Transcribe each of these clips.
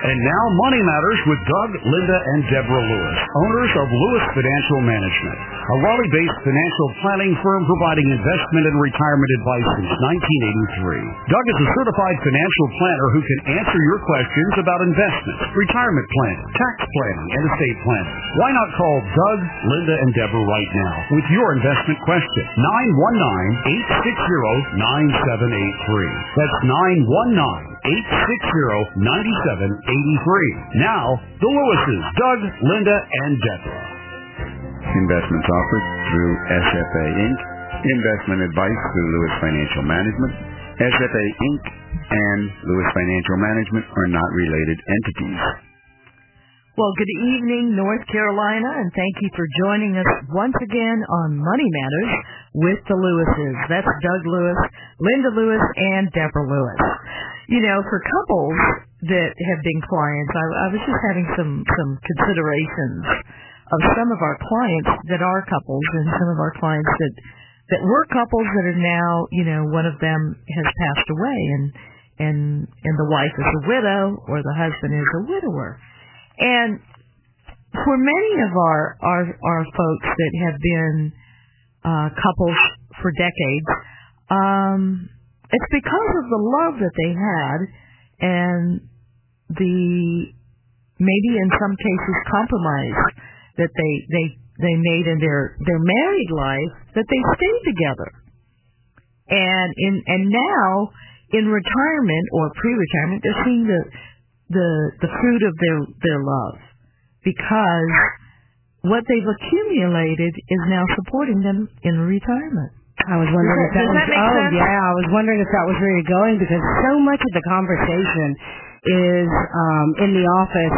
And now Money Matters with Doug, Linda, and Deborah Lewis, owners of Lewis Financial Management, a Raleigh-based financial planning firm providing investment and retirement advice since 1983. Doug is a certified financial planner who can answer your questions about investments, retirement planning, tax planning, and estate planning. Why not call Doug, Linda, and Deborah right now with your investment question? 919-860-9783. That's 919-860-9783. Now, the Lewises, Doug, Linda, and Deborah. Investments offered through SFA Inc. Investment advice through Lewis Financial Management. SFA Inc. and Lewis Financial Management are not related entities. Well, good evening, North Carolina, and thank you for joining us once again on Money Matters with the Lewises. That's Doug Lewis, Linda Lewis, and Deborah Lewis. You know, for couples that have been clients, I, I was just having some some considerations of some of our clients that are couples, and some of our clients that that were couples that are now, you know, one of them has passed away, and and and the wife is a widow or the husband is a widower. And for many of our our, our folks that have been uh, couples for decades, um, it's because of the love that they had and the maybe in some cases compromise that they they they made in their their married life that they stayed together. And in and now in retirement or pre-retirement, they're seeing the the the fruit of their their love because what they've accumulated is now supporting them in retirement. I was wondering if that Does was that make oh sense? yeah, I was wondering if that was where you're going because so much of the conversation is um in the office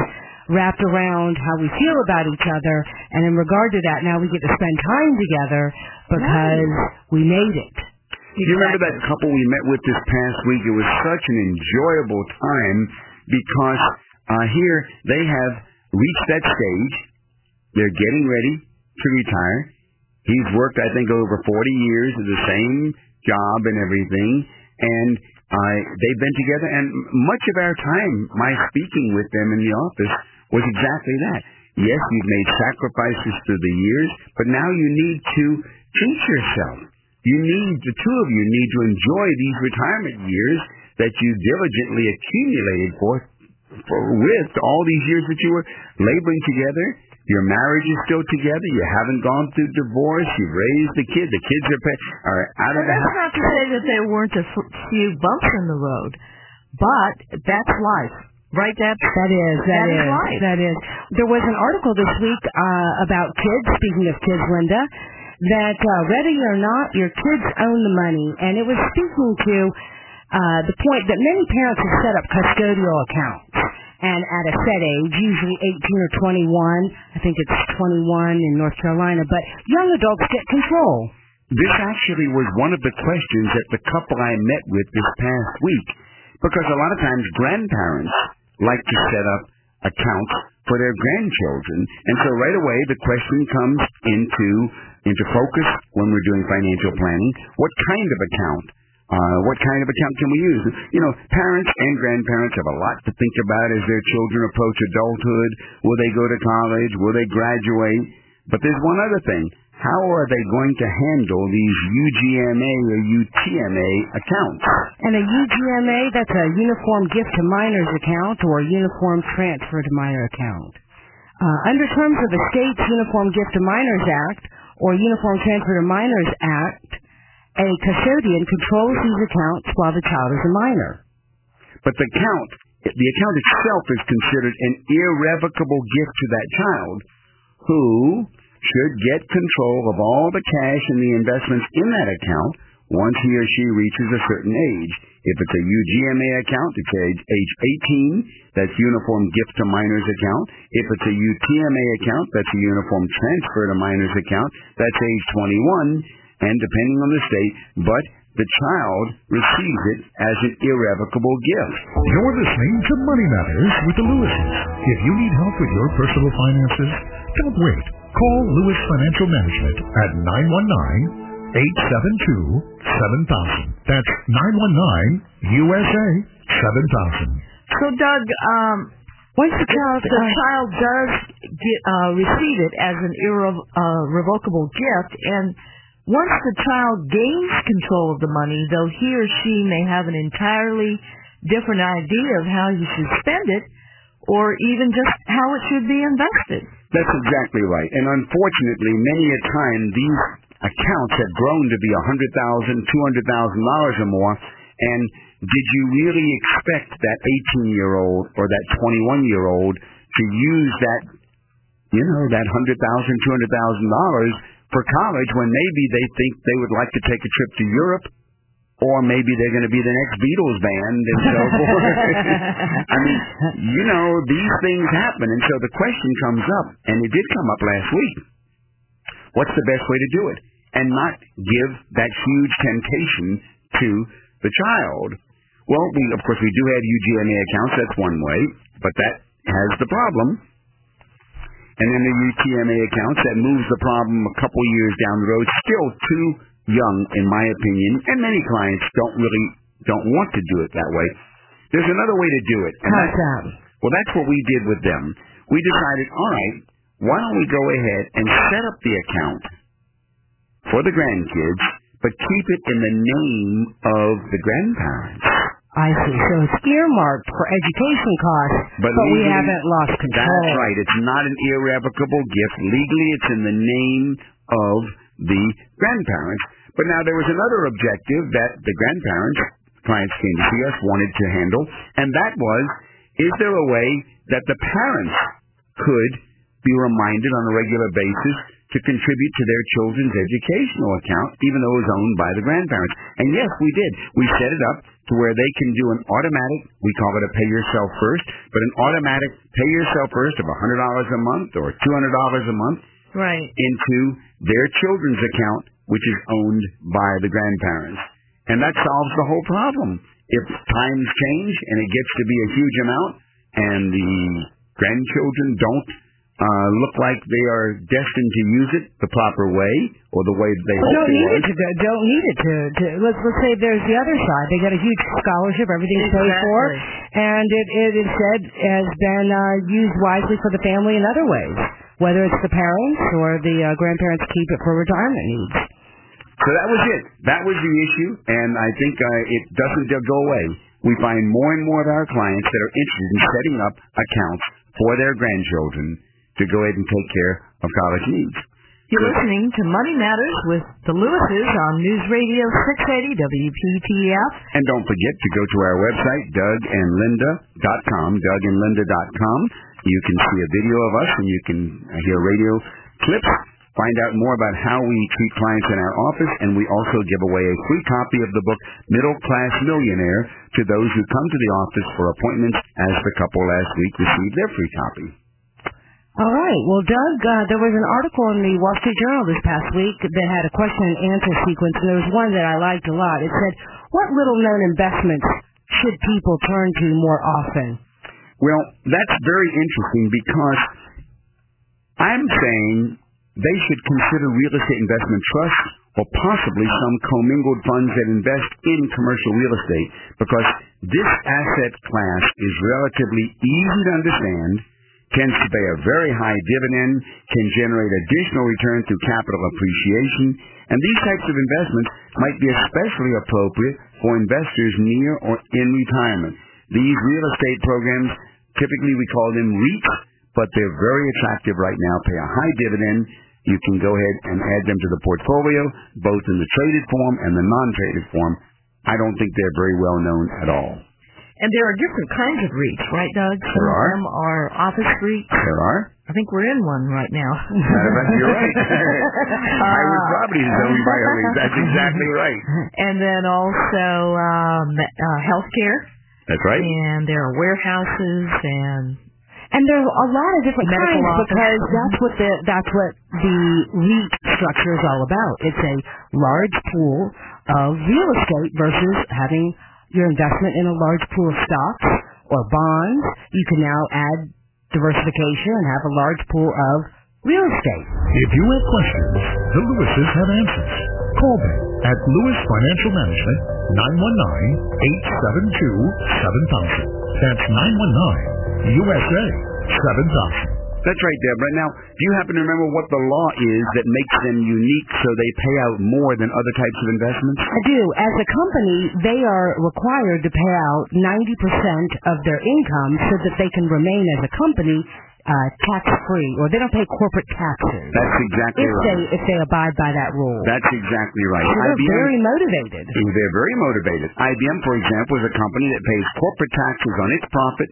wrapped around how we feel about each other and in regard to that now we get to spend time together because we made it. Do you remember that couple we met with this past week? It was such an enjoyable time because uh, here they have reached that stage. They're getting ready to retire. He's worked, I think, over 40 years at the same job and everything, and uh, they've been together. And much of our time, my speaking with them in the office, was exactly that. Yes, you've made sacrifices through the years, but now you need to treat yourself. You need, the two of you need to enjoy these retirement years that you diligently accumulated for, for with all these years that you were laboring together. Your marriage is still together. You haven't gone through divorce. You've raised the kid. The kids are, pa- are out of the That's house. not to say that there weren't a few bumps in the road, but that's life, right? Deb? That is, that That is is, life. that is. There was an article this week uh, about kids, speaking of kids, Linda, that uh, whether you or not your kids own the money, and it was speaking to uh, the point that many parents have set up custodial accounts. And at a set age, usually 18 or 21, I think it's 21 in North Carolina, but young adults get control. This actually was one of the questions that the couple I met with this past week. Because a lot of times grandparents like to set up accounts for their grandchildren. And so right away the question comes into into focus when we're doing financial planning. What kind of account? Uh, what kind of account can we use? You know, parents and grandparents have a lot to think about as their children approach adulthood. Will they go to college? Will they graduate? But there's one other thing. How are they going to handle these UGMA or UTMA accounts? And a UGMA, that's a Uniform Gift to Minors account or Uniform Transfer to Minor account. Uh, under terms of the state's Uniform Gift to Minors Act or Uniform Transfer to Minors Act, a custodian controls these accounts while the child is a minor. But the account, the account itself is considered an irrevocable gift to that child who should get control of all the cash and the investments in that account once he or she reaches a certain age. If it's a UGMA account, it's age, age 18, that's Uniform Gift to Minors account. If it's a UTMA account, that's a Uniform Transfer to Minors account, that's age 21, and depending on the state, but the child receives it as an irrevocable gift. You're listening to Money Matters with the Lewises. If you need help with your personal finances, don't wait. Call Lewis Financial Management at 919-872-7000. That's 919-USA 7000. So, Doug, um, Once the child, the uh, child does get, uh, receive it as an irrevocable uh, gift, and once the child gains control of the money, though he or she may have an entirely different idea of how you should spend it, or even just how it should be invested. That's exactly right. And unfortunately, many a time these accounts have grown to be a hundred thousand, two hundred thousand dollars or more. And did you really expect that eighteen year old or that twenty one year old to use that you know, that hundred thousand, two hundred thousand dollars for college when maybe they think they would like to take a trip to Europe or maybe they're going to be the next Beatles band and so forth. I mean, you know, these things happen. And so the question comes up, and it did come up last week. What's the best way to do it? And not give that huge temptation to the child. Well, we, of course, we do have UGMA accounts. That's one way. But that has the problem. And then the UTMA accounts, that moves the problem a couple years down the road. Still too young, in my opinion, and many clients don't really don't want to do it that way. There's another way to do it. And how's that? Well, that's what we did with them. We decided, all right, why don't we go ahead and set up the account for the grandkids, but keep it in the name of the grandparents. I see. So it's earmarked for education costs, But but, we haven't lost control. That's right. It's not an irrevocable gift. Legally, it's in the name of the grandparents. But now there was another objective that the grandparents, clients came to see us, wanted to handle, and that was, is there a way that the parents could be reminded on a regular basis to contribute to their children's educational account, even though it was owned by the grandparents? And yes, we did. We set it up to where they can do an automatic, we call it a pay yourself first, but an automatic pay yourself first of $100 a month or $200 a month Right. into their children's account, which is owned by the grandparents. And that solves the whole problem. If times change and it gets to be a huge amount and the grandchildren don't uh, look like they are destined to use it the proper way or the way that they Well, hope don't they need it to go. Don't need it to. to let's let's say there's the other side. They get a huge scholarship. Everything's paid for, and it it instead has been uh, used wisely for the family in other ways. Whether it's the parents or the uh, grandparents keep it for retirement needs. So that was it. That was the issue, and I think uh, it doesn't go away. We find more and more of our clients that are interested in setting up accounts for their grandchildren to go ahead and take care of college needs. You're listening to Money Matters with the Lewises on News Radio 680 WPTF. And don't forget to go to our website, dougandlinda.com, dougandlinda.com. You can see a video of us and you can hear radio clips. Find out more about how we treat clients in our office, and we also give away a free copy of the book Middle Class Millionaire to those who come to the office for appointments, as the couple last week received their free copy. All right. Well, Doug, uh, there was an article in the Wall Street Journal this past week that had a question and answer sequence, and there was one that I liked a lot. It said, "What little-known investments should people turn to more often?" Well, that's very interesting because I'm saying they should consider real estate investment trusts or possibly some commingled funds that invest in commercial real estate because this asset class is relatively easy to understand, tends to pay a very high dividend, can generate additional return through capital appreciation, and these types of investments might be especially appropriate for investors near or in retirement. These real estate programs, typically we call them REITs, but they're very attractive right now, pay a high dividend. You can go ahead and add them to the portfolio, both in the traded form and the non-traded form. I don't think they're very well known at all. And there are different kinds of REITs, right, Doug? Some There of are. them are office REITs. There are. I think we're in one right now. Matter of fact, you're right. Highwood Properties is owned by a REIT. That's exactly right. and then also um, uh, healthcare, That's right. and there are warehouses and And there's a lot of different Medical kinds office. because that's what the that's what the REIT structure is all about. It's a large pool of real estate versus having your investment in a large pool of stocks or bonds. You can now add diversification and have a large pool of real estate. If you have questions, the Lewises have answers. Call them at Lewis Financial Management, 919-872-7000. That's USA 7000. That's right, Deborah. Now, do you happen to remember what the law is that makes them unique so they pay out more than other types of investments? I do. As a company, they are required to pay out 90% of their income so that they can remain as a company uh, tax-free, or they don't pay corporate taxes. That's exactly if right. They, if they abide by that rule. That's exactly right. So they're IBM, very motivated. They're very motivated. IBM, for example, is a company that pays corporate taxes on its profit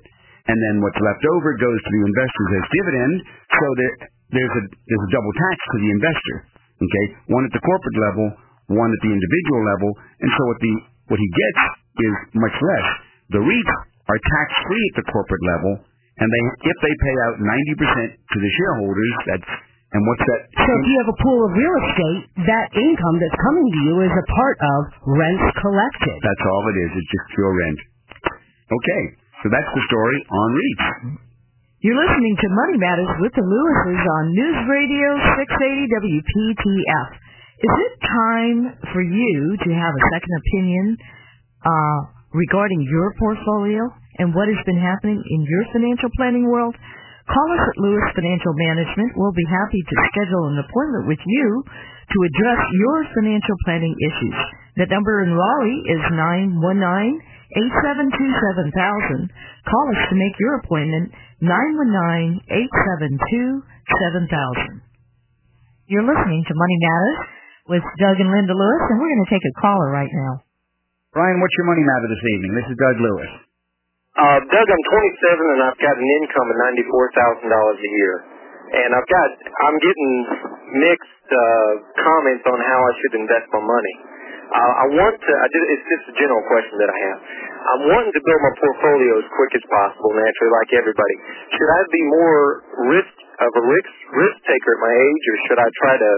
and then what's left over goes to the investors as dividend. So there, there's a there's a double tax to the investor. Okay, one at the corporate level, one at the individual level, and so what the what he gets is much less. The REITs are tax free at the corporate level, and they if they pay out ninety percent to the shareholders, that's and what's that? So if you have a pool of real estate, that income that's coming to you is a part of rents collected. That's all it is. It's just pure rent. Okay. So that's the story on REITs. You're listening to Money Matters with the Lewises on News Radio 680 WPTF. Is it time for you to have a second opinion uh, regarding your portfolio and what has been happening in your financial planning world? Call us at Lewis Financial Management. We'll be happy to schedule an appointment with you to address your financial planning issues. The number in Raleigh is 919 872-7000. Call us to make your appointment, 919-872-7000. You're listening to Money Matters with Doug and Linda Lewis, and we're going to take a caller right now. Brian, what's your money matter this evening? This is Doug Lewis. Uh, Doug, I'm 27 and I've got an income of $94,000 a year. And I've got, I'm getting mixed uh, comments on how I should invest my money. Uh, I want to, I just, it's just a general question that I have. I'm wanting to build my portfolio as quick as possible, naturally, like everybody. Should I be more risk of a risk risk taker at my age, or should I try to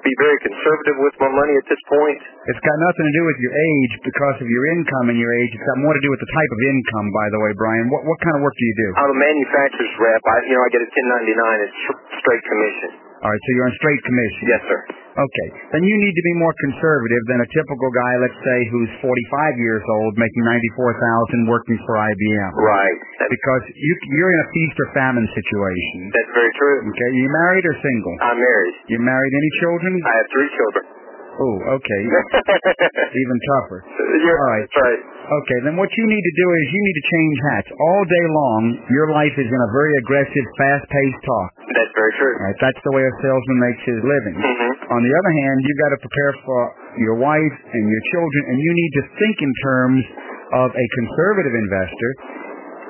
be very conservative with my money at this point? It's got nothing to do with your age because of your income and your age. It's got more to do with the type of income, by the way, Brian. What what kind of work do you do? I'm a manufacturer's rep. I, you know, I get a 1099. It's straight commission. All right, so you're on straight commission. Yes, sir. Okay. Then you need to be more conservative than a typical guy, let's say, who's 45 years old, making 94000 working for IBM. Right. That's because you, you're in a feast or famine situation. That's very true. Okay. You married or single? I'm married. You married any children? I have three children. Oh, okay. Even tougher. Yeah, All right. That's right. Okay, then what you need to do is you need to change hats. All day long, your life is in a very aggressive, fast-paced talk. That's very true. All right, that's the way a salesman makes his living. Mhm. On the other hand, you've got to prepare for your wife and your children, and you need to think in terms of a conservative investor.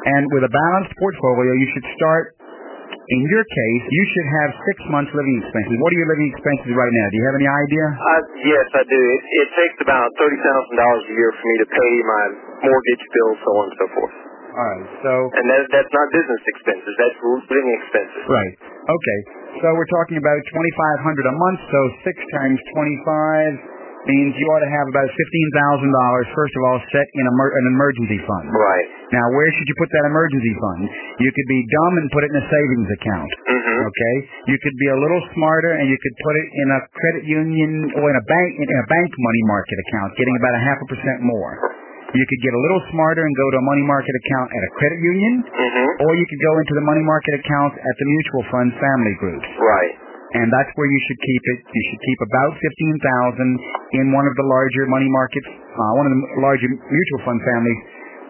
And with a balanced portfolio, you should start in your case, you should have six months living expenses. What are your living expenses right now? Do you have any idea? Uh, yes, I do. It, it takes about thirty thousand dollars a year for me to pay my mortgage bills, so on and so forth. All right, so And that, that's not business expenses. That's living expenses. right, okay. So we're talking about twenty five hundred a month. So six times twenty five means you ought to have about fifteen thousand dollars. First of all, set in a mer- an emergency fund. Right. Now, where should you put that emergency fund? You could be dumb and put it in a savings account. Mm-hmm. Okay. You could be a little smarter and you could put it in a credit union or in a bank in a bank money market account, getting about a half a percent more. You could get a little smarter and go to a money market account at a credit union, Mm-hmm. or you could go into the money market accounts at the mutual fund family groups. Right. And that's where you should keep it. You should keep about fifteen thousand in one of the larger money markets, uh, one of the larger mutual fund families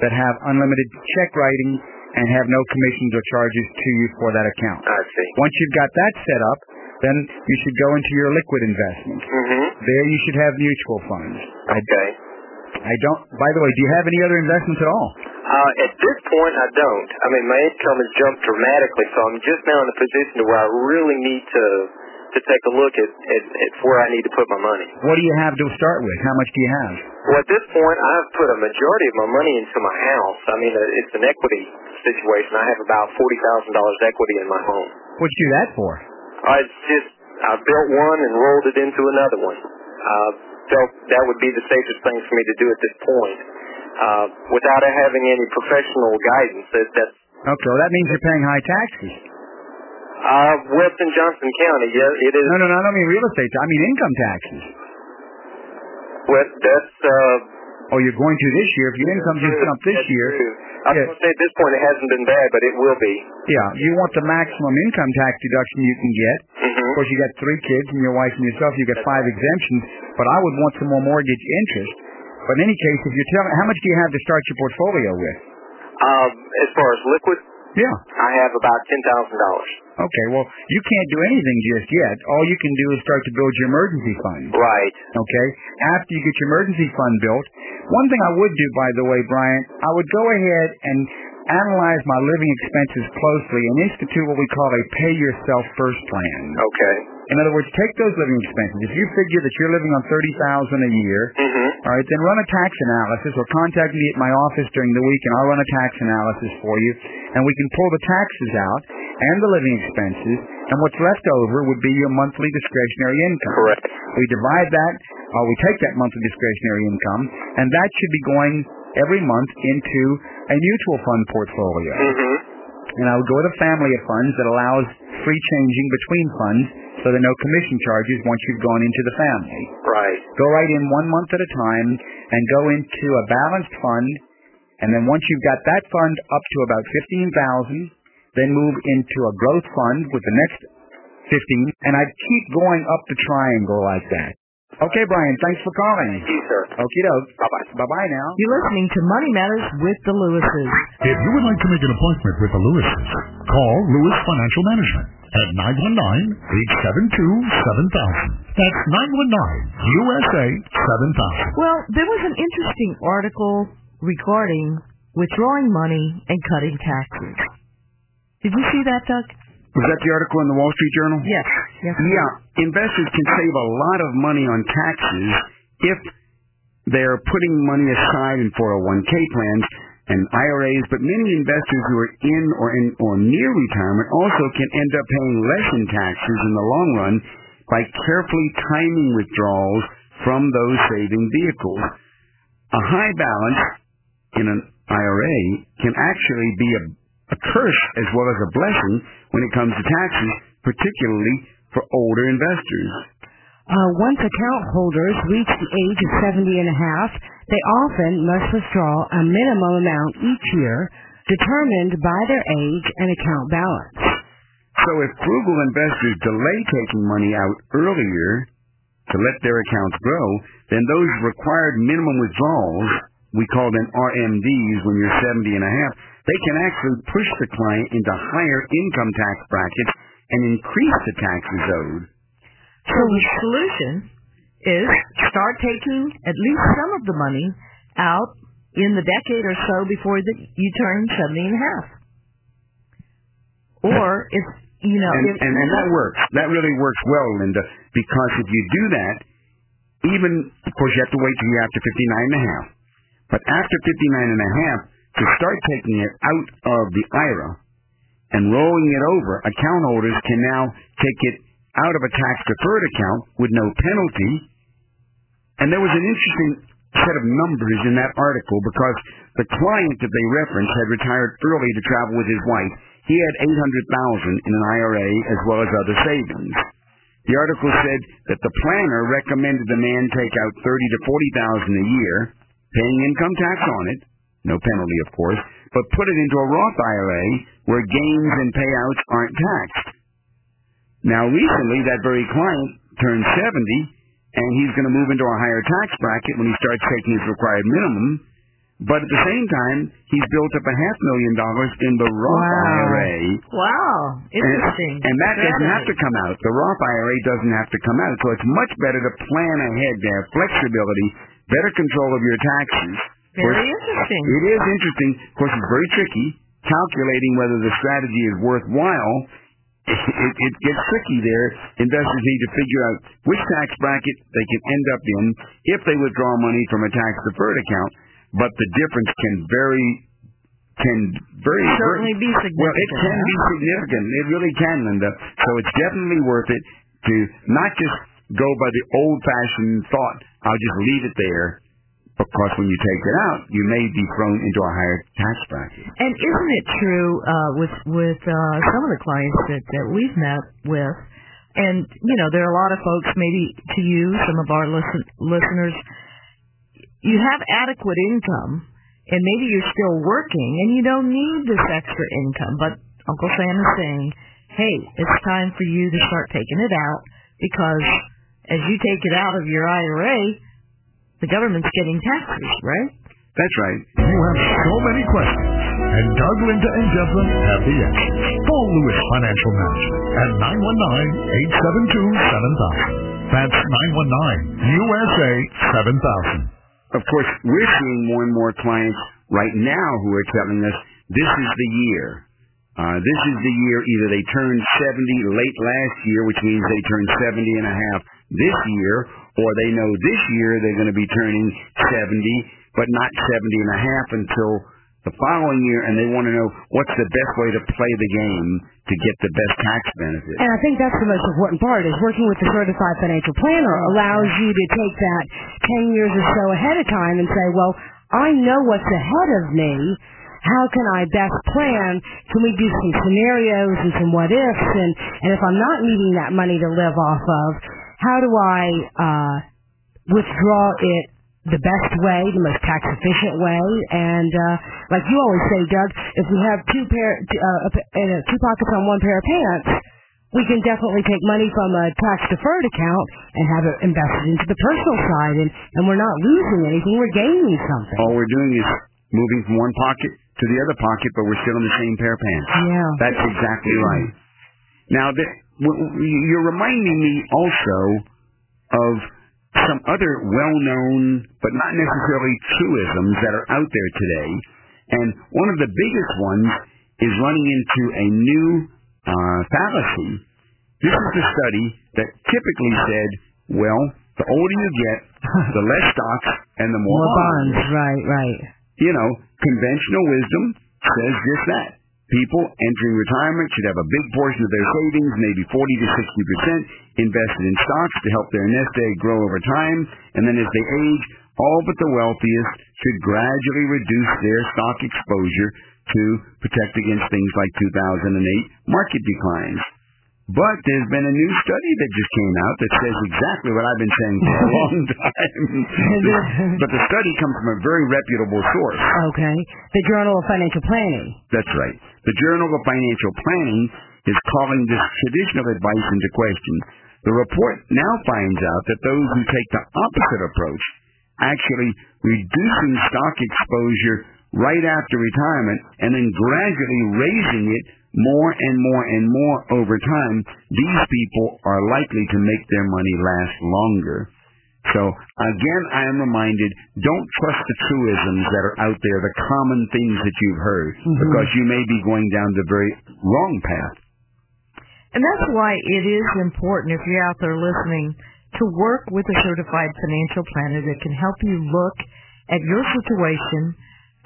that have unlimited check writing and have no commissions or charges to you for that account. I see. Once you've got that set up, then you should go into your liquid investment. Mm-hmm. There you should have mutual funds. Okay. I don't, by the way, do you have any other investments at all? Uh, at this point, I don't. I mean, my income has jumped dramatically, so I'm just now in a position to where I really need to to take a look at, at, at where I need to put my money. What do you have to start with? How much do you have? Well, at this point, I've put a majority of my money into my house. I mean, uh, it's an equity situation. I have about forty thousand dollars equity in my home. What'd you do that for? I just I built one and rolled it into another one. Uh, felt that would be the safest thing for me to do at this point, uh, without having any professional guidance. That, that's Okay, well that means you're paying high taxes. uh, Weston Johnston County. Yeah, it is. No, no, no, I don't mean real estate. I mean income taxes. Well, that's uh, Oh, you're going to this year. If your income just jumped this That's year, true. I was Yeah. going to say at this point it hasn't been bad, but it will be. yeah, you want the maximum income tax deduction you can get. Mm-hmm. Of course, you got three kids and your wife and yourself. You get five exemptions. But I would want some more mortgage interest. But in any case, if you're telling, how much do you have to start your portfolio with? Um, as far as liquid, Yeah. I have about ten thousand dollars. Okay. Well, you can't do anything just yet. All you can do is start to build your emergency fund. Right. Okay. After you get your emergency fund built, one thing I would do, by the way, Brian, I would go ahead and analyze my living expenses closely and institute what we call a pay yourself first plan. Okay. In other words, take those living expenses. If you figure that you're living on thirty thousand a year, Mm-hmm. all right, then run a tax analysis or contact me at my office during the week and I'll run a tax analysis for you and we can pull the taxes out and the living expenses and what's left over would be your monthly discretionary income. Correct. We divide that, or we take that monthly discretionary income and that should be going every month into a mutual fund portfolio. Mm-hmm. And I would go with a family of funds that allows free changing between funds so there are no commission charges once you've gone into the family. Right. Go right in one month at a time and go into a balanced fund. And then once you've got that fund up to about 15,000, then move into a growth fund with the next 15. And I'd keep going up the triangle like that. Okay, Brian, thanks for calling. Thank you, sir. Okie doke. Bye-bye. Bye-bye now. You're listening to Money Matters with the Lewises. If you would like to make an appointment with the Lewises, call Lewis Financial Management at 919-872-7000. That's 919-USA 7000. Well, there was an interesting article regarding withdrawing money and cutting taxes. Did you see that, Doug? Was that the article in the Wall Street Journal? Yes. Yes. Yeah, investors can save a lot of money on taxes if they're putting money aside in 401k plans and IRAs, but many investors who are in or in or near retirement also can end up paying less in taxes in the long run by carefully timing withdrawals from those saving vehicles. A high balance in an IRA can actually be a, a curse as well as a blessing when it comes to taxes, particularly for older investors. Uh, once account holders reach the age of 70 and a half, they often must withdraw a minimum amount each year determined by their age and account balance. So if frugal investors delay taking money out earlier to let their accounts grow, then those required minimum withdrawals, we call them RMDs when you're 70 and a half, they can actually push the client into higher income tax brackets and increase the taxes owed. So the solution is start taking at least some of the money out in the decade or so before the, you turn 70 and a half. Or if, you know, And, if, and, and that works. That really works well, Linda, because if you do that, even, of course, you have to wait till you're after 59 and a half. But after 59 and a half, to start taking it out of the IRA and rolling it over, account holders can now take it out of a tax-deferred account with no penalty. And there was an interesting set of numbers in that article because the client that they referenced had retired early to travel with his wife. He had 800,000 in an IRA as well as other savings. The article said that the planner recommended the man take out 30 to 40,000 a year, paying income tax on it, no penalty of course, but put it into a Roth IRA where gains and payouts aren't taxed. Now recently that very client turned 70 and he's going to move into a higher tax bracket when he starts taking his required minimum. But at the same time, he's built up a half million dollars in the Roth Wow. IRA. wow, And, interesting. and that doesn't have to come out. The Roth IRA doesn't have to come out. So it's much better to plan ahead, to have flexibility, better control of your taxes. Course, Very interesting. It is interesting. Of course, it's very tricky calculating whether the strategy is worthwhile. It, it gets tricky there. Investors need to figure out which tax bracket they can end up in if they withdraw money from a tax-deferred account. But the difference can vary, can very Certainly be significant. well, it can be significant. It really can, Linda. So it's definitely worth it to not just go by the old-fashioned thought, I'll just leave it there, because when you take it out, you may be thrown into a higher tax bracket. And isn't it true uh, with with uh, some of the clients that, that we've met with, and you know there are a lot of folks, maybe to you, some of our listen, listeners, you have adequate income and maybe you're still working and you don't need this extra income, but Uncle Sam is saying, hey, it's time for you to start taking it out because as you take it out of your IRA, the government's getting taxes, right? That's right. You have so many questions, and Doug, Linda, and Deborah have the answers. Call Lewis Financial Management at 919-872-7000. That's 919-USA 7000. Of course, we're seeing more and more clients right now who are telling us this is the year. Uh, this is the year either they turned 70 late last year, which means they turned 70 and a half this year, or they know this year they're going to be turning 70, but not 70 and a half until the following year, and they want to know what's the best way to play the game to get the best tax benefit. And I think that's the most important part is working with a certified financial planner allows you to take that 10 years or so ahead of time and say, well, I know what's ahead of me. How can I best plan? Can we do some scenarios and some what ifs? And, and if I'm not needing that money to live off of, how do I uh, withdraw it the best way, the most tax efficient way. And uh, like you always say, Doug, if we have two pair, uh, uh, two pockets on one pair of pants, we can definitely take money from a tax deferred account and have it invested into the personal side, and and we're not losing anything, we're gaining something. All we're doing is moving from one pocket to the other pocket, but we're still in the same pair of pants. Yeah, that's exactly right. Now, the, you're reminding me also of some other well-known but not necessarily truisms that are out there today. And one of the biggest ones is running into a new uh, fallacy. This is the study that typically said, well, the older you get, the less stocks and the more, more bonds. bonds. Right, right. You know, conventional wisdom says just that people entering retirement should have a big portion of their savings, maybe 40 to 60 percent, invested in stocks to help their nest egg grow over time, and then as they age, all but the wealthiest should gradually reduce their stock exposure to protect against things like 2008 market declines. But there's been a new study that just came out that says exactly what I've been saying for a long time. but the study comes from a very reputable source. Okay. The Journal of Financial Planning. That's right. The Journal of Financial Planning is calling this traditional advice into question. The report now finds out that those who take the opposite approach, actually reducing stock exposure right after retirement and then gradually raising it more and more and more over time, these people are likely to make their money last longer. So again, I am reminded, don't trust the truisms that are out there, the common things that you've heard, mm-hmm. because you may be going down the very wrong path. And that's why it is important if you're out there listening to work with a certified financial planner that can help you look at your situation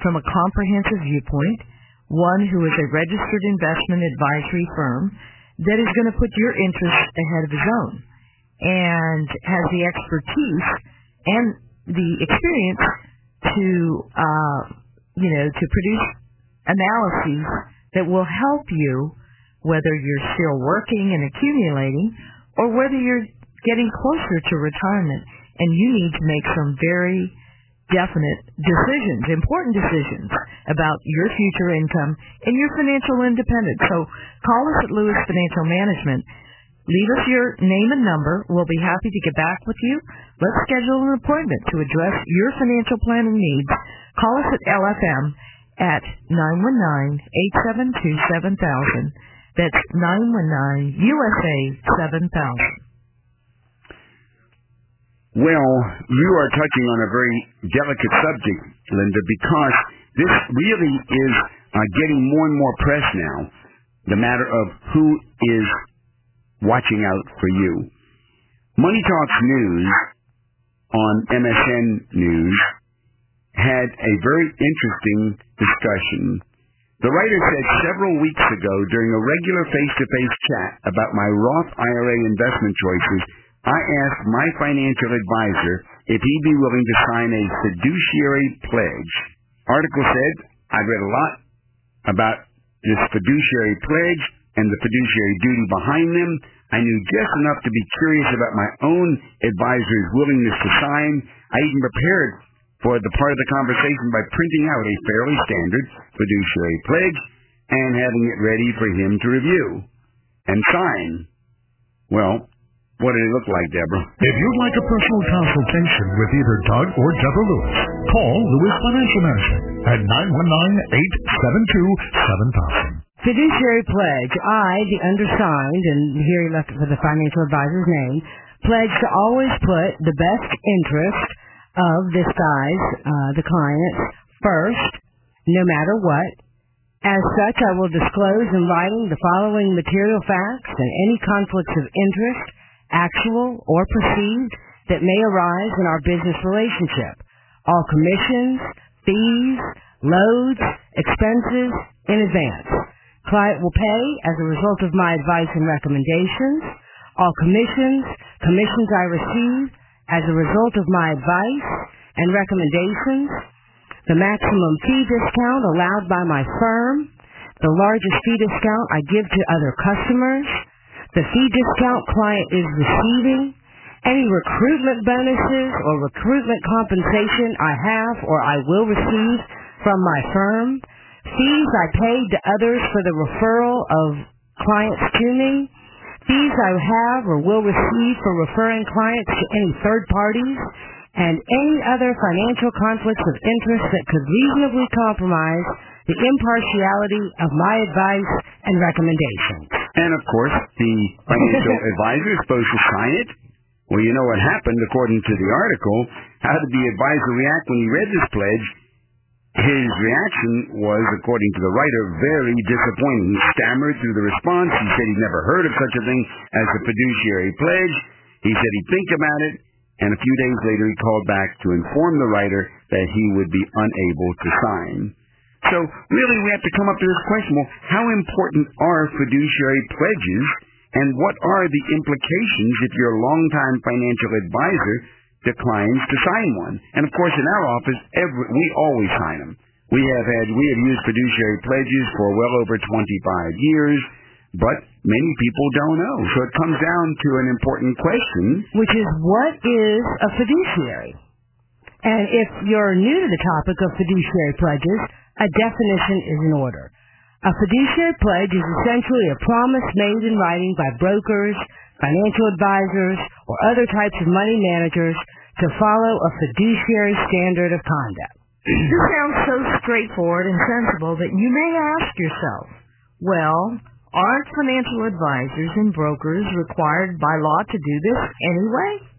from a comprehensive viewpoint one who is a registered investment advisory firm that is going to put your interests ahead of his own and has the expertise and the experience to, uh, you know, to produce analyses that will help you whether you're still working and accumulating or whether you're getting closer to retirement. And you need to make some very definite decisions, important decisions about your future income and your financial independence. So call us at Lewis Financial Management. Leave us your name and number. We'll be happy to get back with you. Let's schedule an appointment to address your financial planning needs. Call us at LFM at 919-872-7000. That's 919-USA 7000. Well, you are touching on a very delicate subject, Linda, because this really is uh, getting more and more press now, the matter of who is watching out for you. Money Talks News on MSN News had a very interesting discussion. The writer said several weeks ago during a regular face-to-face chat about my Roth IRA investment choices I asked my financial advisor if he'd be willing to sign a fiduciary pledge. Article said, I read a lot about this fiduciary pledge and the fiduciary duty behind them. I knew just enough to be curious about my own advisor's willingness to sign. I even prepared for the part of the conversation by printing out a fairly standard fiduciary pledge and having it ready for him to review and sign. Well, what did it look like, Deborah? If you'd like a personal consultation with either Doug or Deborah Lewis, call Lewis Financial Management at 919-872-7000. Fiduciary pledge. I, the undersigned, and here he left it for the financial advisor's name, pledge to always put the best interest of this guy's, uh, the client's, first, no matter what. As such, I will disclose in writing the following material facts and any conflicts of interest, actual or perceived, that may arise in our business relationship. All commissions, fees, loads, expenses in advance. Client will pay as a result of my advice and recommendations. All commissions, commissions I receive as a result of my advice and recommendations. The maximum fee discount allowed by my firm. The largest fee discount I give to other customers. The fee discount client is receiving. Any recruitment bonuses or recruitment compensation I have or I will receive from my firm fees I paid to others for the referral of clients to me, fees I have or will receive for referring clients to any third parties, and any other financial conflicts of interest that could reasonably compromise the impartiality of my advice and recommendations. And of course, the financial advisor is supposed to sign it. Well, you know what happened according to the article. How did the advisor react when he read this pledge? His reaction was, according to the writer, very disappointing. He stammered through the response. He said he'd never heard of such a thing as a fiduciary pledge. He said he'd think about it, and a few days later he called back to inform the writer that he would be unable to sign. So really we have to come up to this question, well, how important are fiduciary pledges, and what are the implications if your longtime financial advisor declines to sign one. And of course, in our office, every, we always sign them. We have had we have used fiduciary pledges for well over 25 years, but many people don't know. So it comes down to an important question, which is what is a fiduciary? And if you're new to the topic of fiduciary pledges, a definition is in order. A fiduciary pledge is essentially a promise made in writing by brokers, financial advisors, or other types of money managers to follow a fiduciary standard of conduct. this sounds so straightforward and sensible that you may ask yourself, well, aren't financial advisors and brokers required by law to do this anyway?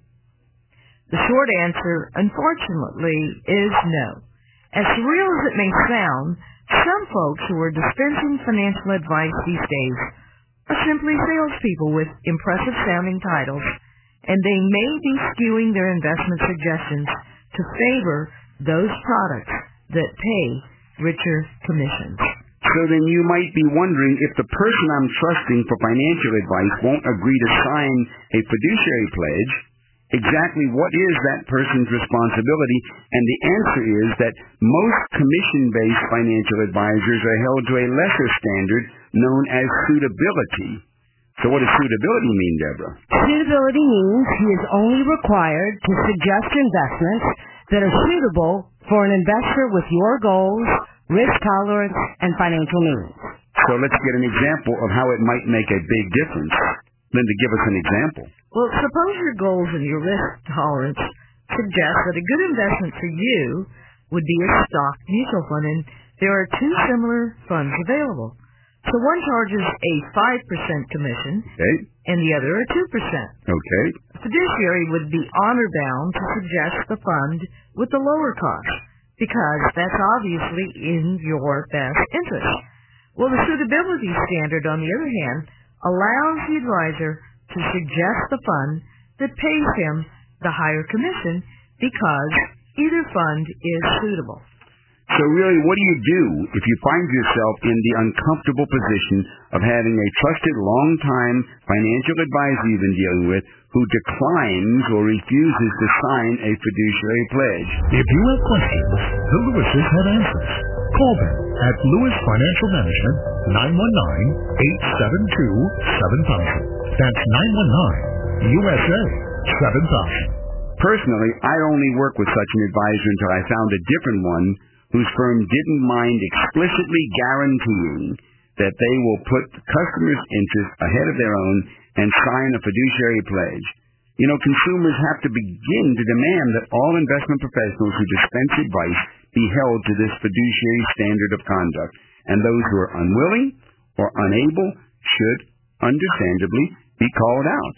The short answer, unfortunately, is no. As surreal as it may sound, some folks who are dispensing financial advice these days are simply salespeople with impressive sounding titles, and they may be skewing their investment suggestions to favor those products that pay richer commissions. So then you might be wondering if the person I'm trusting for financial advice won't agree to sign a fiduciary pledge, exactly what is that person's responsibility? And the answer is that most commission-based financial advisors are held to a lesser standard known as suitability. So what does suitability mean, Deborah? Suitability means he is only required to suggest investments that are suitable for an investor with your goals, risk tolerance, and financial needs. So let's get an example of how it might make a big difference. Linda, give us an example. Well, suppose your goals and your risk tolerance suggest that a good investment for you would be a stock mutual fund, and there are two similar funds available. So one charges a 5% commission, okay. and the other a 2%. Okay. A fiduciary would be honor bound to suggest the fund with the lower cost, because that's obviously in your best interest. Well, the suitability standard, on the other hand, allows the advisor to suggest the fund that pays him the higher commission because either fund is suitable. So really, what do you do if you find yourself in the uncomfortable position of having a trusted long-time financial advisor you've been dealing with who declines or refuses to sign a fiduciary pledge? If you have questions, the Lewises have answers. Call them at Lewis Financial Management, 919-872-7000. That's 919-USA 7000. Personally, I only work with such an advisor until I found a different one whose firm didn't mind explicitly guaranteeing that they will put the customer's interest ahead of their own and sign a fiduciary pledge. You know, consumers have to begin to demand that all investment professionals who dispense advice be held to this fiduciary standard of conduct, and those who are unwilling or unable should, understandably, be called out.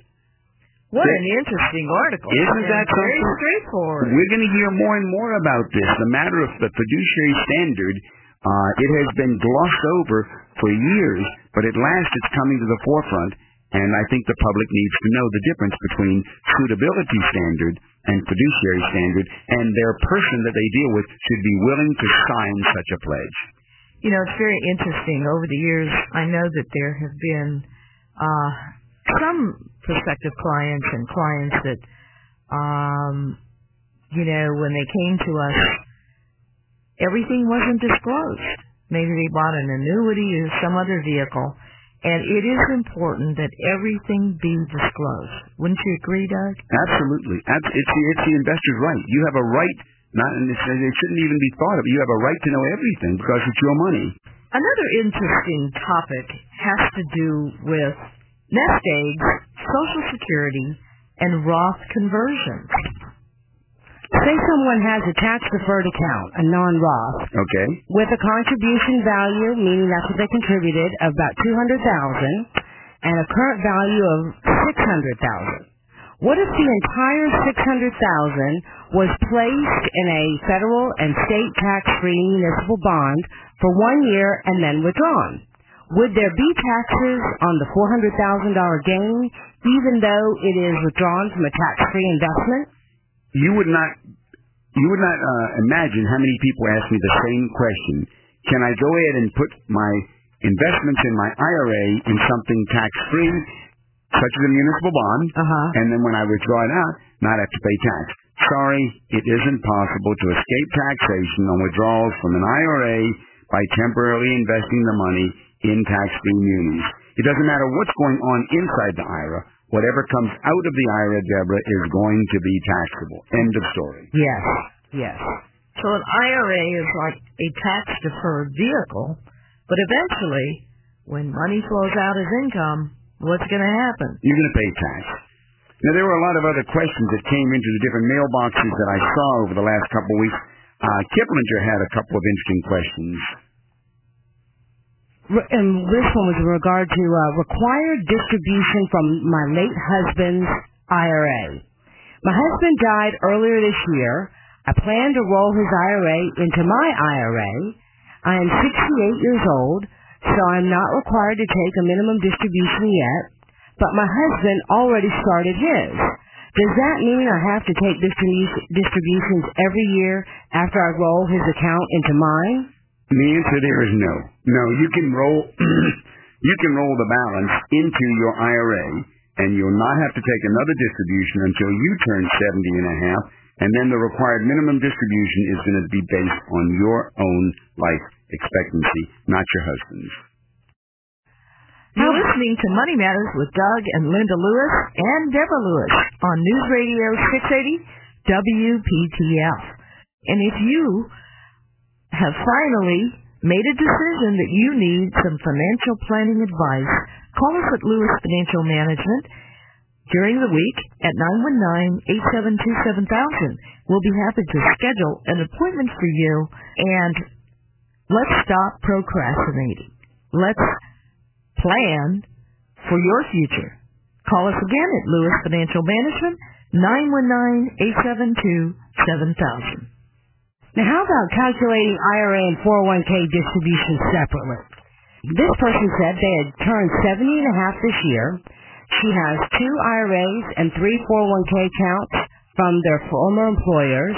What an interesting article. Isn't that very something? straightforward? We're going to hear more and more about this. The matter of the fiduciary standard, uh, it has been glossed over for years, but at last it's coming to the forefront, and I think the public needs to know the difference between suitability standard and fiduciary standard, and their person that they deal with should be willing to sign such a pledge. You know, it's very interesting. Over the years, I know that there have been uh, some prospective clients and clients that, um, you know, when they came to us, everything wasn't disclosed. Maybe they bought an annuity or some other vehicle, and it is important that everything be disclosed. Wouldn't you agree, Doug? Absolutely. It's the, it's the investor's right. You have a right, not, and it shouldn't even be thought of. You have a right to know everything because it's your money. Another interesting topic has to do with nest eggs, Social Security, and Roth conversions. Say someone has a tax-deferred account, a non-Roth, Okay? with a contribution value, meaning that's what they contributed, of about 200000 and a current value of 600000 What if the entire 600000 was placed in a federal and state tax-free municipal bond for one year and then withdrawn? Would there be taxes on the $400,000 gain even though it is withdrawn from a tax-free investment? You would not, you would not uh, imagine how many people ask me the same question. Can I go ahead and put my investments in my IRA in something tax-free, such as a municipal bond, Uh-huh. and then when I withdraw it out, not have to pay tax? Sorry, it isn't possible to escape taxation on withdrawals from an IRA by temporarily investing the money in tax-free munis. It doesn't matter what's going on inside the IRA. Whatever comes out of the IRA, Deborah, is going to be taxable. End of story. Yes. Yes. So an IRA is like a tax-deferred vehicle, but eventually, when money flows out as income, what's going to happen? You're going to pay tax. Now, there were a lot of other questions that came into the different mailboxes that I saw over the last couple of weeks. Uh, Kiplinger had a couple of interesting questions. And this one was in regard to uh, required distribution from my late husband's IRA. My husband died earlier this year. I plan to roll his IRA into my IRA. I am 68 years old, so I'm not required to take a minimum distribution yet, but my husband already started his. Does that mean I have to take distribu- distributions every year after I roll his account into mine? The answer there is no. No, you can roll, you can roll the balance into your IRA, and you'll not have to take another distribution until you turn 70 and a half, and then the required minimum distribution is going to be based on your own life expectancy, not your husband's. You're listening to Money Matters with Doug and Linda Lewis and Deborah Lewis on News Radio 680 WPTF. And if you have finally made a decision that you need some financial planning advice, call us at Lewis Financial Management during the week at 919-872-7000. We'll be happy to schedule an appointment for you and let's stop procrastinating. Let's plan for your future. Call us again at Lewis Financial Management, 919-872-7000. Now, how about calculating IRA and 401k distributions separately? This person said they had turned 70 and a half this year. She has two IRAs and three 401k accounts from their former employers.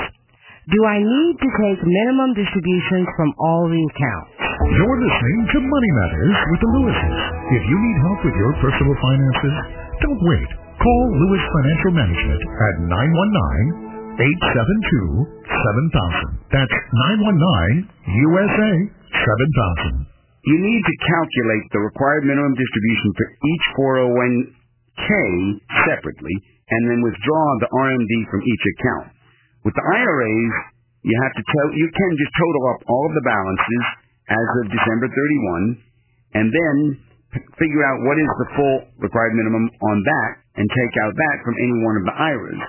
Do I need to take minimum distributions from all the accounts? You're listening to Money Matters with the Lewises. If you need help with your personal finances, don't wait. Call Lewis Financial Management at 919-872-7000. That's 919-USA 7000. You need to calculate the required minimum distribution for each 401k separately and then withdraw the RMD from each account. With the IRAs, you have to tell, you can just total up all of the balances as of December 31 and then figure out what is the full required minimum on that and take out that from any one of the IRAs.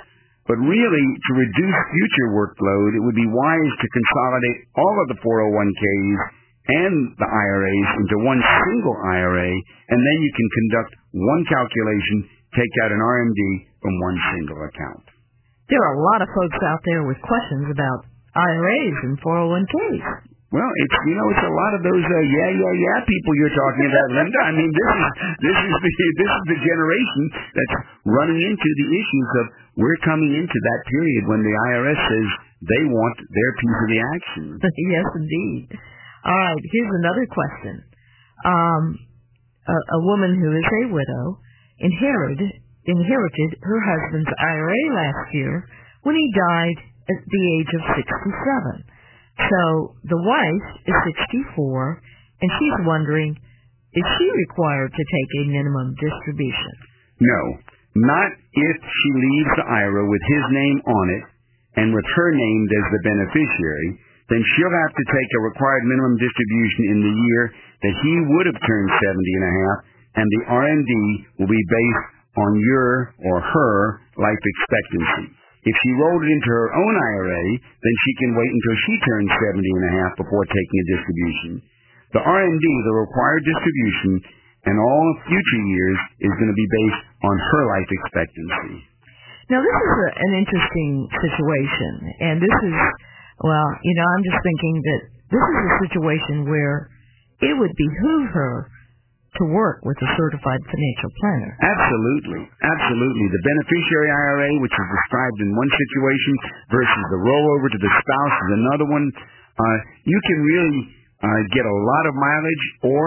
But really, to reduce future workload, it would be wise to consolidate all of the 401ks and the IRAs into one single IRA, and then you can conduct one calculation, take out an RMD from one single account. There are a lot of folks out there with questions about IRAs and 401ks. Well, it's you know it's a lot of those uh, yeah yeah yeah people you're talking about, Linda. I mean this is this is the this is the generation that's running into the issues of we're coming into that period when the IRS says they want their piece of the action. yes, indeed. All right, here's another question. Um, a, a woman who is a widow inherited inherited her husband's IRA last year when he died at the age of 67. So the wife is 64, and she's wondering, is she required to take a minimum distribution? No, not if she leaves the IRA with his name on it and with her named as the beneficiary, then she'll have to take a required minimum distribution in the year that he would have turned 70 and a half, and the RMD will be based on your or her life expectancy. If she rolled it into her own IRA, then she can wait until she turns 70 and a half before taking a distribution. The RMD, the required distribution, and all future years is going to be based on her life expectancy. Now this is a, an interesting situation, and this is, well, you know, I'm just thinking that this is a situation where it would behoove her to work with a certified financial planner. Absolutely. Absolutely. The beneficiary IRA, which is described in one situation, versus the rollover to the spouse is another one. Uh, you can really uh, get a lot of mileage or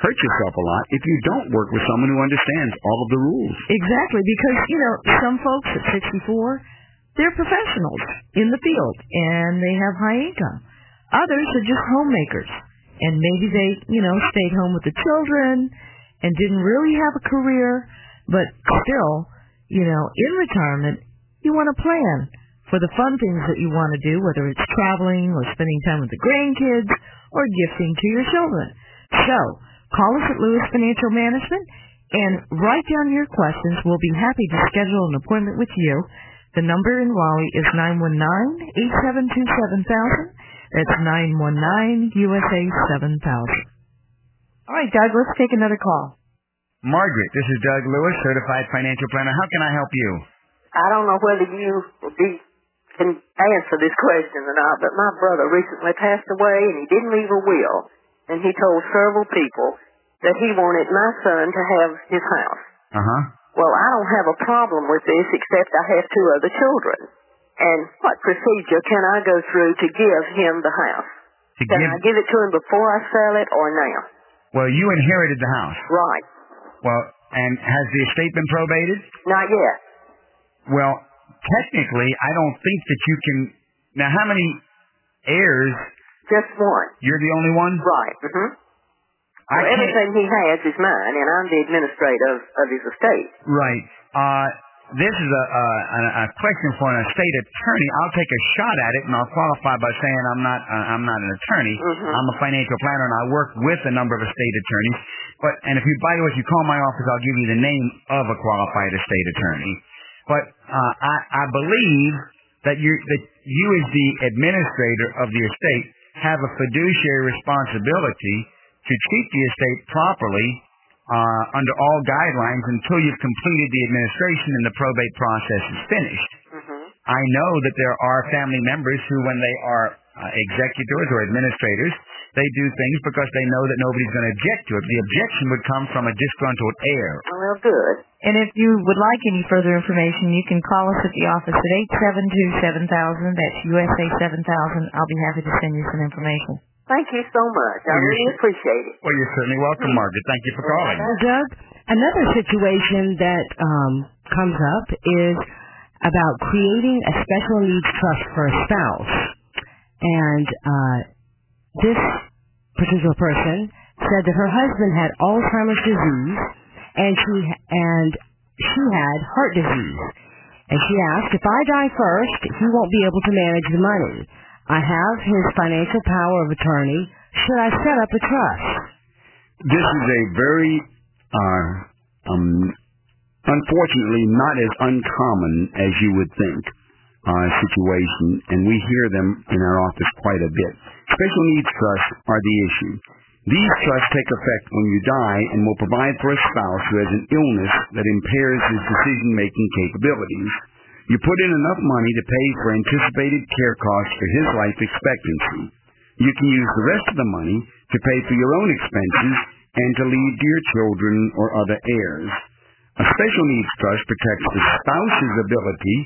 hurt yourself a lot if you don't work with someone who understands all of the rules. Exactly, because, you know, some folks at 64, they're professionals in the field, and they have high income. Others are just homemakers and maybe they, you know, stayed home with the children and didn't really have a career, but still, you know, in retirement, you want to plan for the fun things that you want to do, whether it's traveling or spending time with the grandkids or gifting to your children. So, call us at Lewis Financial Management and write down your questions. We'll be happy to schedule an appointment with you. The number in Raleigh is 919 872 7000 it's 919 USA 7000. All right, Doug, let's take another call. Margaret, this is Doug Lewis, certified financial planner. How can I help you? I don't know whether you be, can answer this question or not, but my brother recently passed away and he didn't leave a will. And he told several people that he wanted my son to have his house. Uh-huh. Well, I don't have a problem with this except I have two other children. And what procedure can I go through to give him the house? To can give... I give it to him before I sell it or now? Well, you inherited the house. Right. Well, and has the estate been probated? Not yet. Well, technically, I don't think that you can. Now, how many heirs? Just one. You're the only one? Right. Mm-hmm. I well, everything he has is mine, and I'm the administrator of, of his estate. Right. Uh, this is a, a, a question for an estate attorney. I'll take a shot at it, and I'll qualify by saying I'm not uh, I'm not an attorney. Mm-hmm. I'm a financial planner, and I work with a number of estate attorneys. But and if you, by the way, if you call my office, I'll give you the name of a qualified estate attorney. But uh, I, I believe that you that you as the administrator of the estate have a fiduciary responsibility to treat the estate properly uh, under all guidelines until you've completed the administration and the probate process is finished. Mm-hmm. I know that there are family members who, when they are uh, executors or administrators, they do things because they know that nobody's going to object to it. The objection would come from a disgruntled heir. Well, good. And if you would like any further information, you can call us at the office at 872-7000. That's USA 7000. I'll be happy to send you some information. Thank you so much. I Well, really appreciate it. Well, you're certainly welcome, Margaret. Thank you for calling. Doug, another situation that um, comes up is about creating a special needs trust for a spouse. And uh, this particular person said that her husband had Alzheimer's disease, and she and she had heart disease. And she asked, if I die first, he won't be able to manage the money. I have his financial power of attorney. Should I set up a trust? This is a very, uh, um, unfortunately not as uncommon as you would think uh, situation, and we hear them in our office quite a bit. Special needs trusts are the issue. These trusts take effect when you die and will provide for a spouse who has an illness that impairs his decision-making capabilities. You put in enough money to pay for anticipated care costs for his life expectancy. You can use the rest of the money to pay for your own expenses and to leave to your children or other heirs. A special needs trust protects the spouse's ability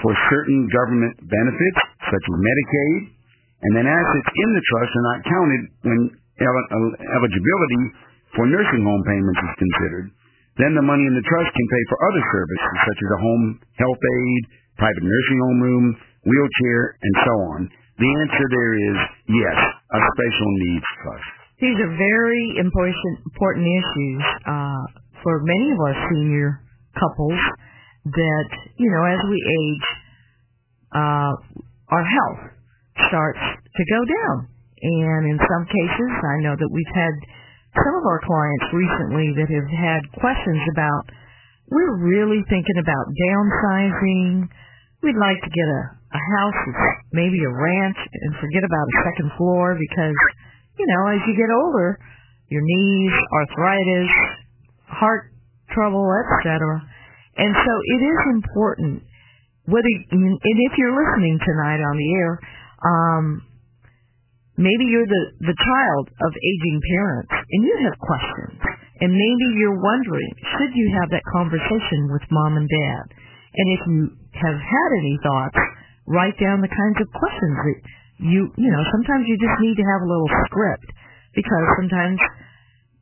for certain government benefits, such as Medicaid, and then assets in the trust are not counted when eligibility for nursing home payments is considered. Then the money in the trust can pay for other services, such as a home health aide, private nursing home room, wheelchair, and so on. The answer there is yes, a special needs trust. These are very important, important issues uh, for many of our senior couples that, you know, as we age, uh, our health starts to go down. And in some cases, I know that we've had some of our clients recently that have had questions about, we're really thinking about downsizing. We'd like to get a, a house maybe a ranch and forget about a second floor because, you know, as you get older, your knees, arthritis, heart trouble, etc. And so it is important, whether and if you're listening tonight on the air, um, maybe you're the the child of aging parents and you have questions, and maybe you're wondering should you have that conversation with mom and dad, and if you have had any thoughts, write down the kinds of questions that you you know sometimes you just need to have a little script because sometimes.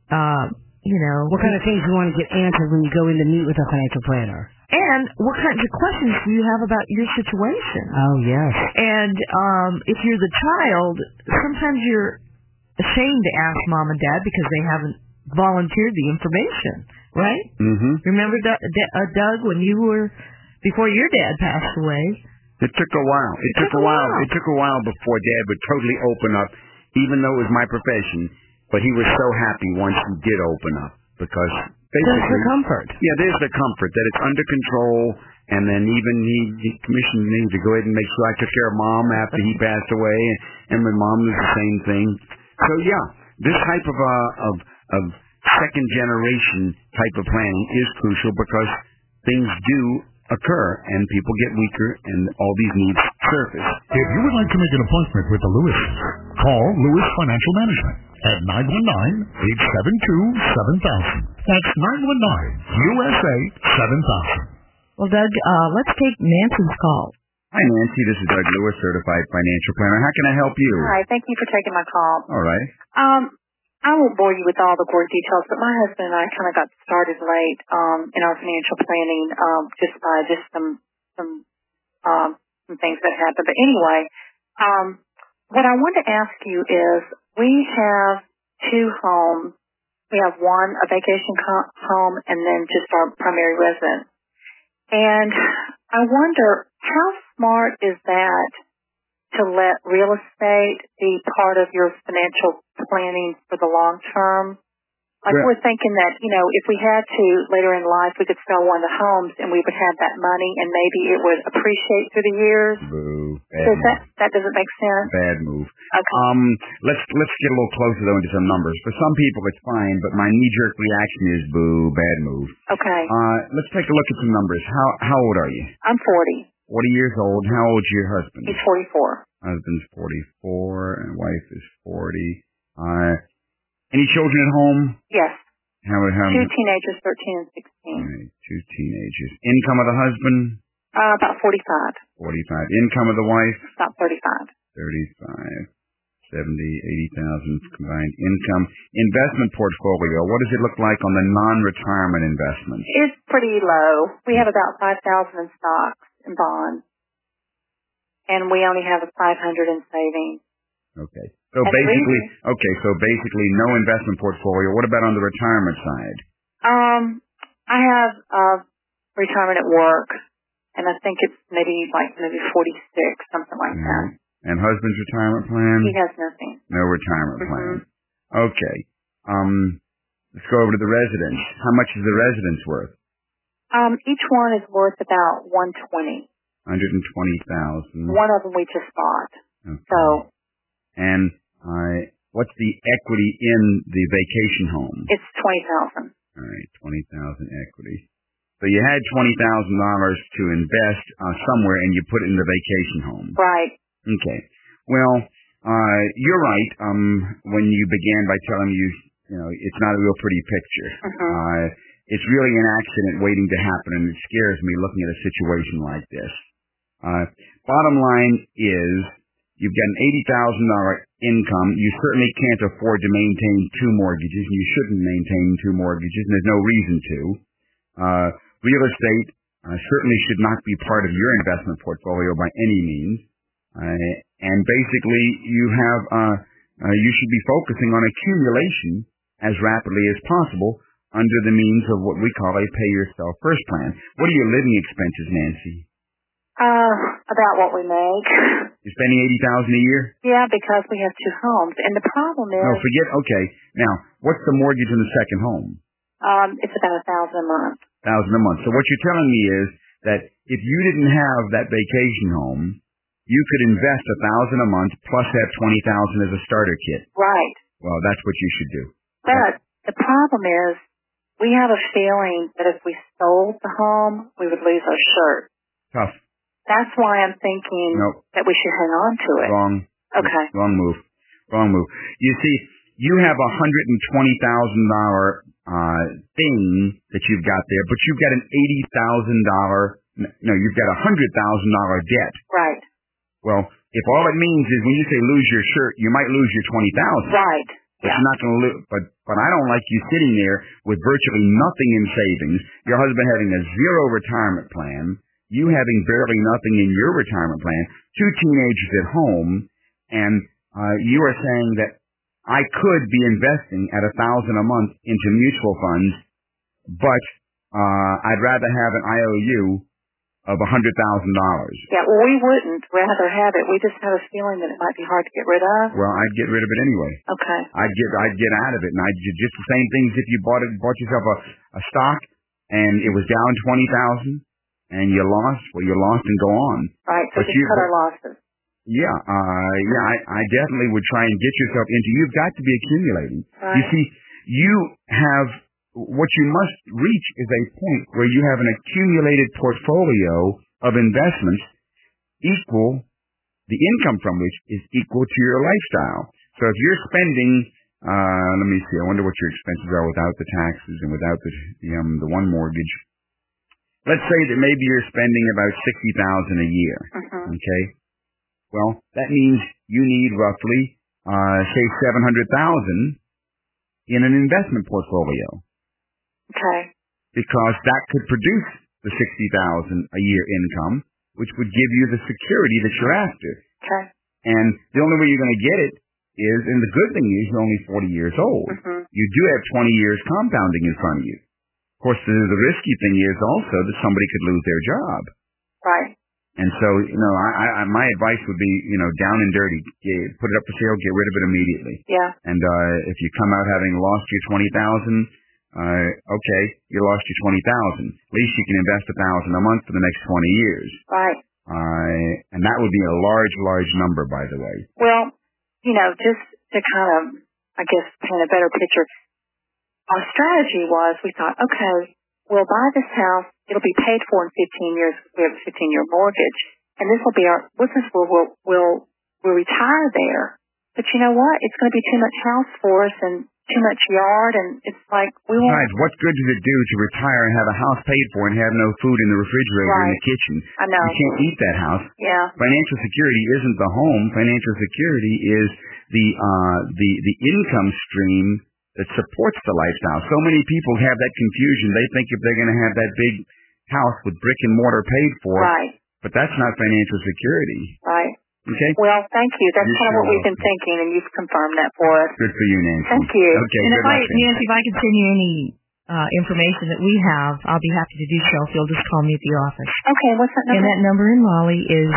Uh, you know, what kind of things you want to get answered when you go in to meet with a financial planner. And what kinds of questions do you have about your situation? Oh, yes. And um, if you're the child, sometimes you're ashamed to ask mom and dad because they haven't volunteered the information, right? Mm-hmm. Remember, D- D- uh, Doug, when you were, before your dad passed away? It took a while. It, it took, took a while. while. It took a while before dad would totally open up, even though it was my profession but he was so happy once he did open up because there's the comfort. Yeah, there's the comfort that it's under control, and then even he, he commissioned me to go ahead and make sure I took care of mom after he passed away, and, and my mom was the same thing. So yeah, this type of uh, of of second generation type of planning is crucial because things do occur and people get weaker and all these needs surface. If you would like to make an appointment with the Lewises, call Lewis Financial Management at 919-872-7000. That's 919-USA 7000. Well, Doug, uh, let's take Nancy's call. Hi, Nancy. This is Doug Lewis, certified financial planner. How can I help you? Hi. Thank you for taking my call. All right. Um, I won't bore you with all the gory details, but my husband and I kind of got started late um, in our financial planning um, just by just some some um, some things that happened. But anyway, um, what I want to ask you is, we have two homes. We have one a vacation home, and then just our primary residence. And I wonder how smart is that to let real estate be part of your financial planning for the long term? Like Yeah. we're thinking that, you know, if we had to later in life, we could sell one of the homes and we would have that money and maybe it would appreciate through the years. Boo. Bad Does that, that doesn't make sense? Bad move. Okay. Um, let's let's get a little closer though into some numbers. For some people, it's fine, but my knee-jerk reaction is boo, bad move. Okay. Uh, let's take a look at some numbers. How how old are you? I'm 40. Forty years old. How old's your husband? He's 44. Husband's forty-four, and wife is forty. Uh, any children at home? Yes. How how Two teenagers, 13 and 16. Alright, two teenagers. Income of the husband? Uh, about 45. Forty-five. Income of the wife? About 35. 35, 70, 80,000 combined income. Investment portfolio, what does it look like on the non-retirement investments? It's pretty low. We have about 5,000 in stocks and bonds. And we only have a 500 in savings. Okay. So That's basically, okay, so basically no investment portfolio. What about on the retirement side? Um, I have, uh, retirement at work, and I think it's maybe like maybe 46, something like that. And husband's retirement plan? He has nothing. No retirement Mhm. plan. Okay. Um, let's go over to the residence. How much is the residence worth? Um, each one is worth about 120. 120,000. One of them we just bought. Okay. So And uh, what's the equity in the vacation home? it's 20,000. All right, 20,000 equity. So you had $20,000 to invest uh, somewhere and you put it in the vacation home. Right. Okay. Well, uh, you're right. Um, when you began by telling me you, you know, it's not a real pretty picture. Mhm. Uh, it's really an accident waiting to happen, and it scares me looking at a situation like this. Uh, bottom line is, you've got an eighty thousand dollar income. You certainly can't afford to maintain two mortgages, and you shouldn't maintain two mortgages, and there's no reason to. Uh, real estate uh, certainly should not be part of your investment portfolio by any means. Uh, and basically, you have uh, uh, you should be focusing on accumulation as rapidly as possible under the means of what we call a pay yourself first plan. What are your living expenses, Nancy? Uh, about what we make. You're spending eighty thousand a year? Yeah, because we have two homes. And the problem is, No, forget. Okay, now what's the mortgage in the second home? um, it's about a thousand a month. Thousand a month. So what you're telling me is that if you didn't have that vacation home, you could invest a thousand a month plus have twenty thousand as a starter kit. Right. Well, that's what you should do. But the problem is, we have a feeling that if we sold the home, we would lose our shirt. Tough. That's why I'm thinking Nope. that we should hang on to it. Wrong. Okay. Wrong move. Wrong move. You see, you have a hundred and twenty thousand dollar uh thing that you've got there, but you've got an eighty thousand dollar no, you've got a hundred thousand dollar debt. Right. Well, if all it means is when you say lose your shirt, you might lose your twenty thousand. Right. But Yeah. you're not going to lose. But but I don't like you sitting there with virtually nothing in savings. Your husband having a zero retirement plan. You having barely nothing in your retirement plan. Two teenagers at home, and uh, you are saying that I could be investing at a thousand a month into mutual funds, but uh, I'd rather have an IOU of a hundred thousand dollars. Yeah, well, we wouldn't rather have it. We just have a feeling that it might be hard to get rid of. Well, I'd get rid of it anyway. Okay. I'd get I'd get out of it, and I'd do just the same things if you bought it bought yourself a, a stock and it was down twenty thousand and you lost. Well, you lost and go on. Right. So But just you- cut our losses. Yeah, uh, yeah, I, I definitely would try and get yourself into. You've got to be accumulating. You see, you have what you must reach is a point where you have an accumulated portfolio of investments equal the income from which is equal to your lifestyle. So if you're spending, uh, let me see, I wonder what your expenses are without the taxes and without the the, um, the one mortgage. Let's say that maybe you're spending about sixty thousand a year. Mhm. Okay. Well, that means you need roughly, uh, say seven hundred thousand in an investment portfolio Okay. because that could produce the sixty thousand a year income, which would give you the security that you're after. Okay. And the only way you're going to get it is, and the good thing is you're only 40 years old. Mhm. You do have 20 years compounding in front of you. Of course, the, the risky thing is also that somebody could lose their job. Right. And so, you know, I, I, my advice would be, you know, down and dirty. Get, put it up for sale, get rid of it immediately. Yeah. And uh, if you come out having lost your 20000 uh, okay, you lost your 20000 At least you can invest a 1000 a month for the next 20 years. Right. Uh, and that would be a large, large number, by the way. Well, you know, just to kind of, I guess, paint a better picture, our strategy was we thought, okay, we'll buy this house. It'll be paid for in 15 years. We have a 15 year mortgage. And this will be our, this where we'll, we'll, we'll retire there. But you know what? It's going to be too much house for us and too much yard. And it's like, we won't, Besides, what good does it do to retire and have a house paid for and have no food in the refrigerator in the kitchen? I know. You can't eat that house. Yeah. Financial security isn't the home. Financial security is the uh, the the income stream that supports the lifestyle. So many people have that confusion. They think if they're going to have that big house with brick and mortar paid for, Right. but that's not financial security. Right. Okay. Well, thank you. That's You're kind of what we've been thinking, and you've confirmed that for us. Good for you, Nancy. Thank you. Okay. and good if I, luck, Nancy. Nancy, if I could send you any uh, information that we have, I'll be happy to do so if you'll just call me at the office. Okay, what's that number? And that number in Raleigh is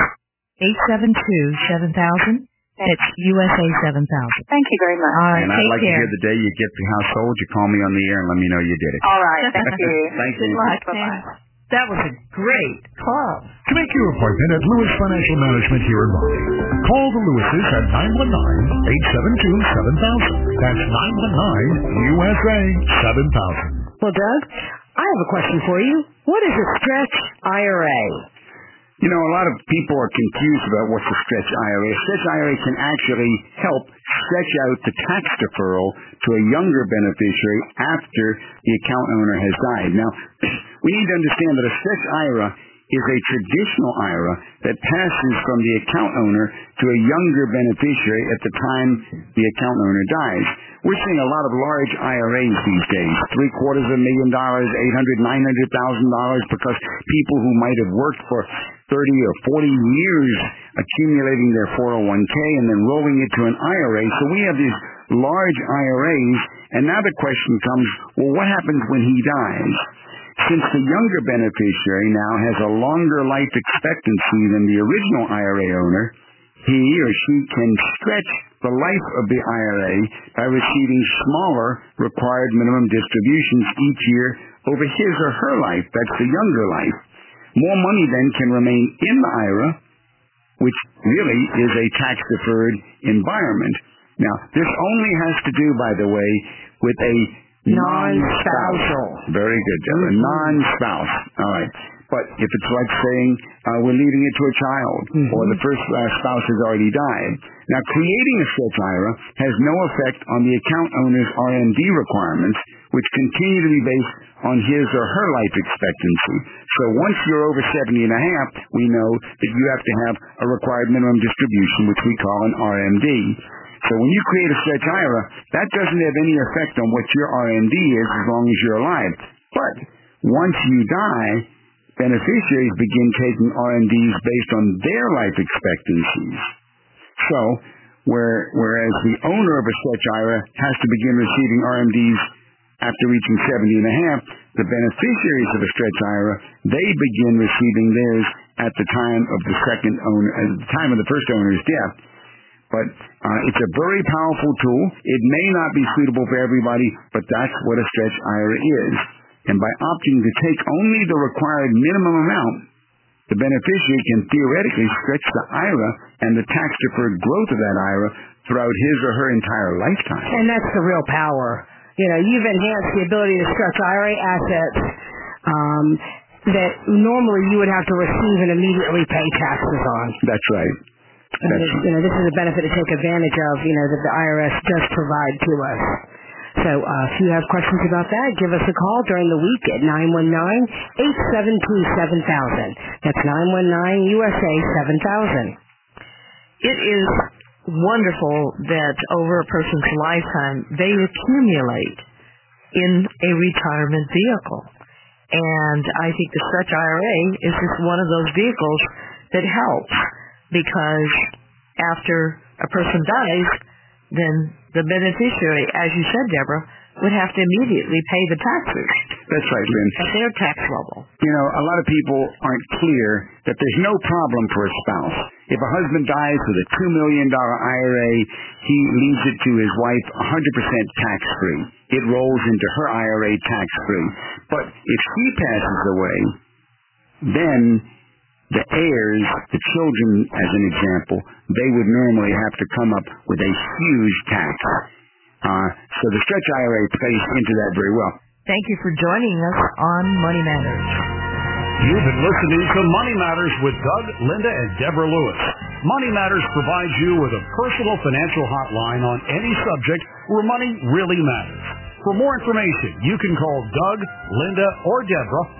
eight seven two seven thousand. It's USA 7000. Thank you very much. All right, and take I'd like care. to hear the day you get the house sold. You call me on the air and let me know you did it. All right, thank you. Thank Good you. luck. Bye-bye. That was a great call. To make your appointment at Lewis Financial Management here in Raleigh, call the Lewises at 919-872-7000. That's 919-USA 7000. Well, Doug, I have a question for you. What is a stretch IRA? You know, a lot of people are confused about what's a stretch IRA. A stretch IRA can actually help stretch out the tax deferral to a younger beneficiary after the account owner has died. Now, we need to understand that a stretch IRA is a traditional IRA that passes from the account owner to a younger beneficiary at the time the account owner dies. We're seeing a lot of large IRAs these days, three quarters of a million dollars, eight hundred, nine hundred thousand dollars, because people who might have worked for 30 or 40 years accumulating their 401k and then rolling it to an IRA. So we have these large IRAs, and now the question comes, well, what happens when he dies? Since the younger beneficiary now has a longer life expectancy than the original IRA owner, he or she can stretch the life of the IRA by receiving smaller required minimum distributions each year over his or her life. That's the younger life. More money then can remain in the IRA, which really is a tax-deferred environment. Now, this only has to do, by the way, with a Non-spousal. Very good, Jeff. A mm-hmm. non-spouse. All right. But if it's like saying uh, we're leaving it to a child, or the first uh, spouse has already died. Now, creating a stretch IRA has no effect on the account owner's RMD requirements, which continue to be based on his or her life expectancy. So once you're over 70 and a half, we know that you have to have a required minimum distribution, which we call an RMD. So when you create a stretch IRA, that doesn't have any effect on what your RMD is as long as you're alive. But once you die, beneficiaries begin taking RMDs based on their life expectancies. So, where, whereas the owner of a stretch IRA has to begin receiving RMDs after reaching 70 and a half, the beneficiaries of a stretch IRA, they begin receiving theirs at the time of the second owner, at the time of the first owner's death. But uh, it's a very powerful tool. It may not be suitable for everybody, but that's what a stretch IRA is. And by opting to take only the required minimum amount, the beneficiary can theoretically stretch the IRA and the tax-deferred growth of that IRA throughout his or her entire lifetime. And that's the real power. You know, you've enhanced the ability to stretch IRA assets um, that normally you would have to receive and immediately pay taxes on. That's right. And this, you know, this is a benefit to take advantage of, you know, that the IRS does provide to us. So uh, if you have questions about that, give us a call during the week at 919-872-7000. That's 919-USA 7000. It is wonderful that over a person's lifetime they accumulate in a retirement vehicle. And I think the Stretch IRA is just one of those vehicles that helps because after a person dies, then the beneficiary, as you said, Deborah, would have to immediately pay the taxes That's right, Lynn. at their tax level. You know, a lot of people aren't clear that there's no problem for a spouse. If a husband dies with a $2 million IRA, he leaves it to his wife 100% tax-free. It rolls into her IRA tax-free. But if she passes away, then the heirs, the children, as an example, they would normally have to come up with a huge tax. Uh, so the stretch IRA plays into that very well. Thank you for joining us on Money Matters. You've been listening to Money Matters with Doug, Linda, and Deborah Lewis. Money Matters provides you with a personal financial hotline on any subject where money really matters. For more information, you can call Doug, Linda, or Deborah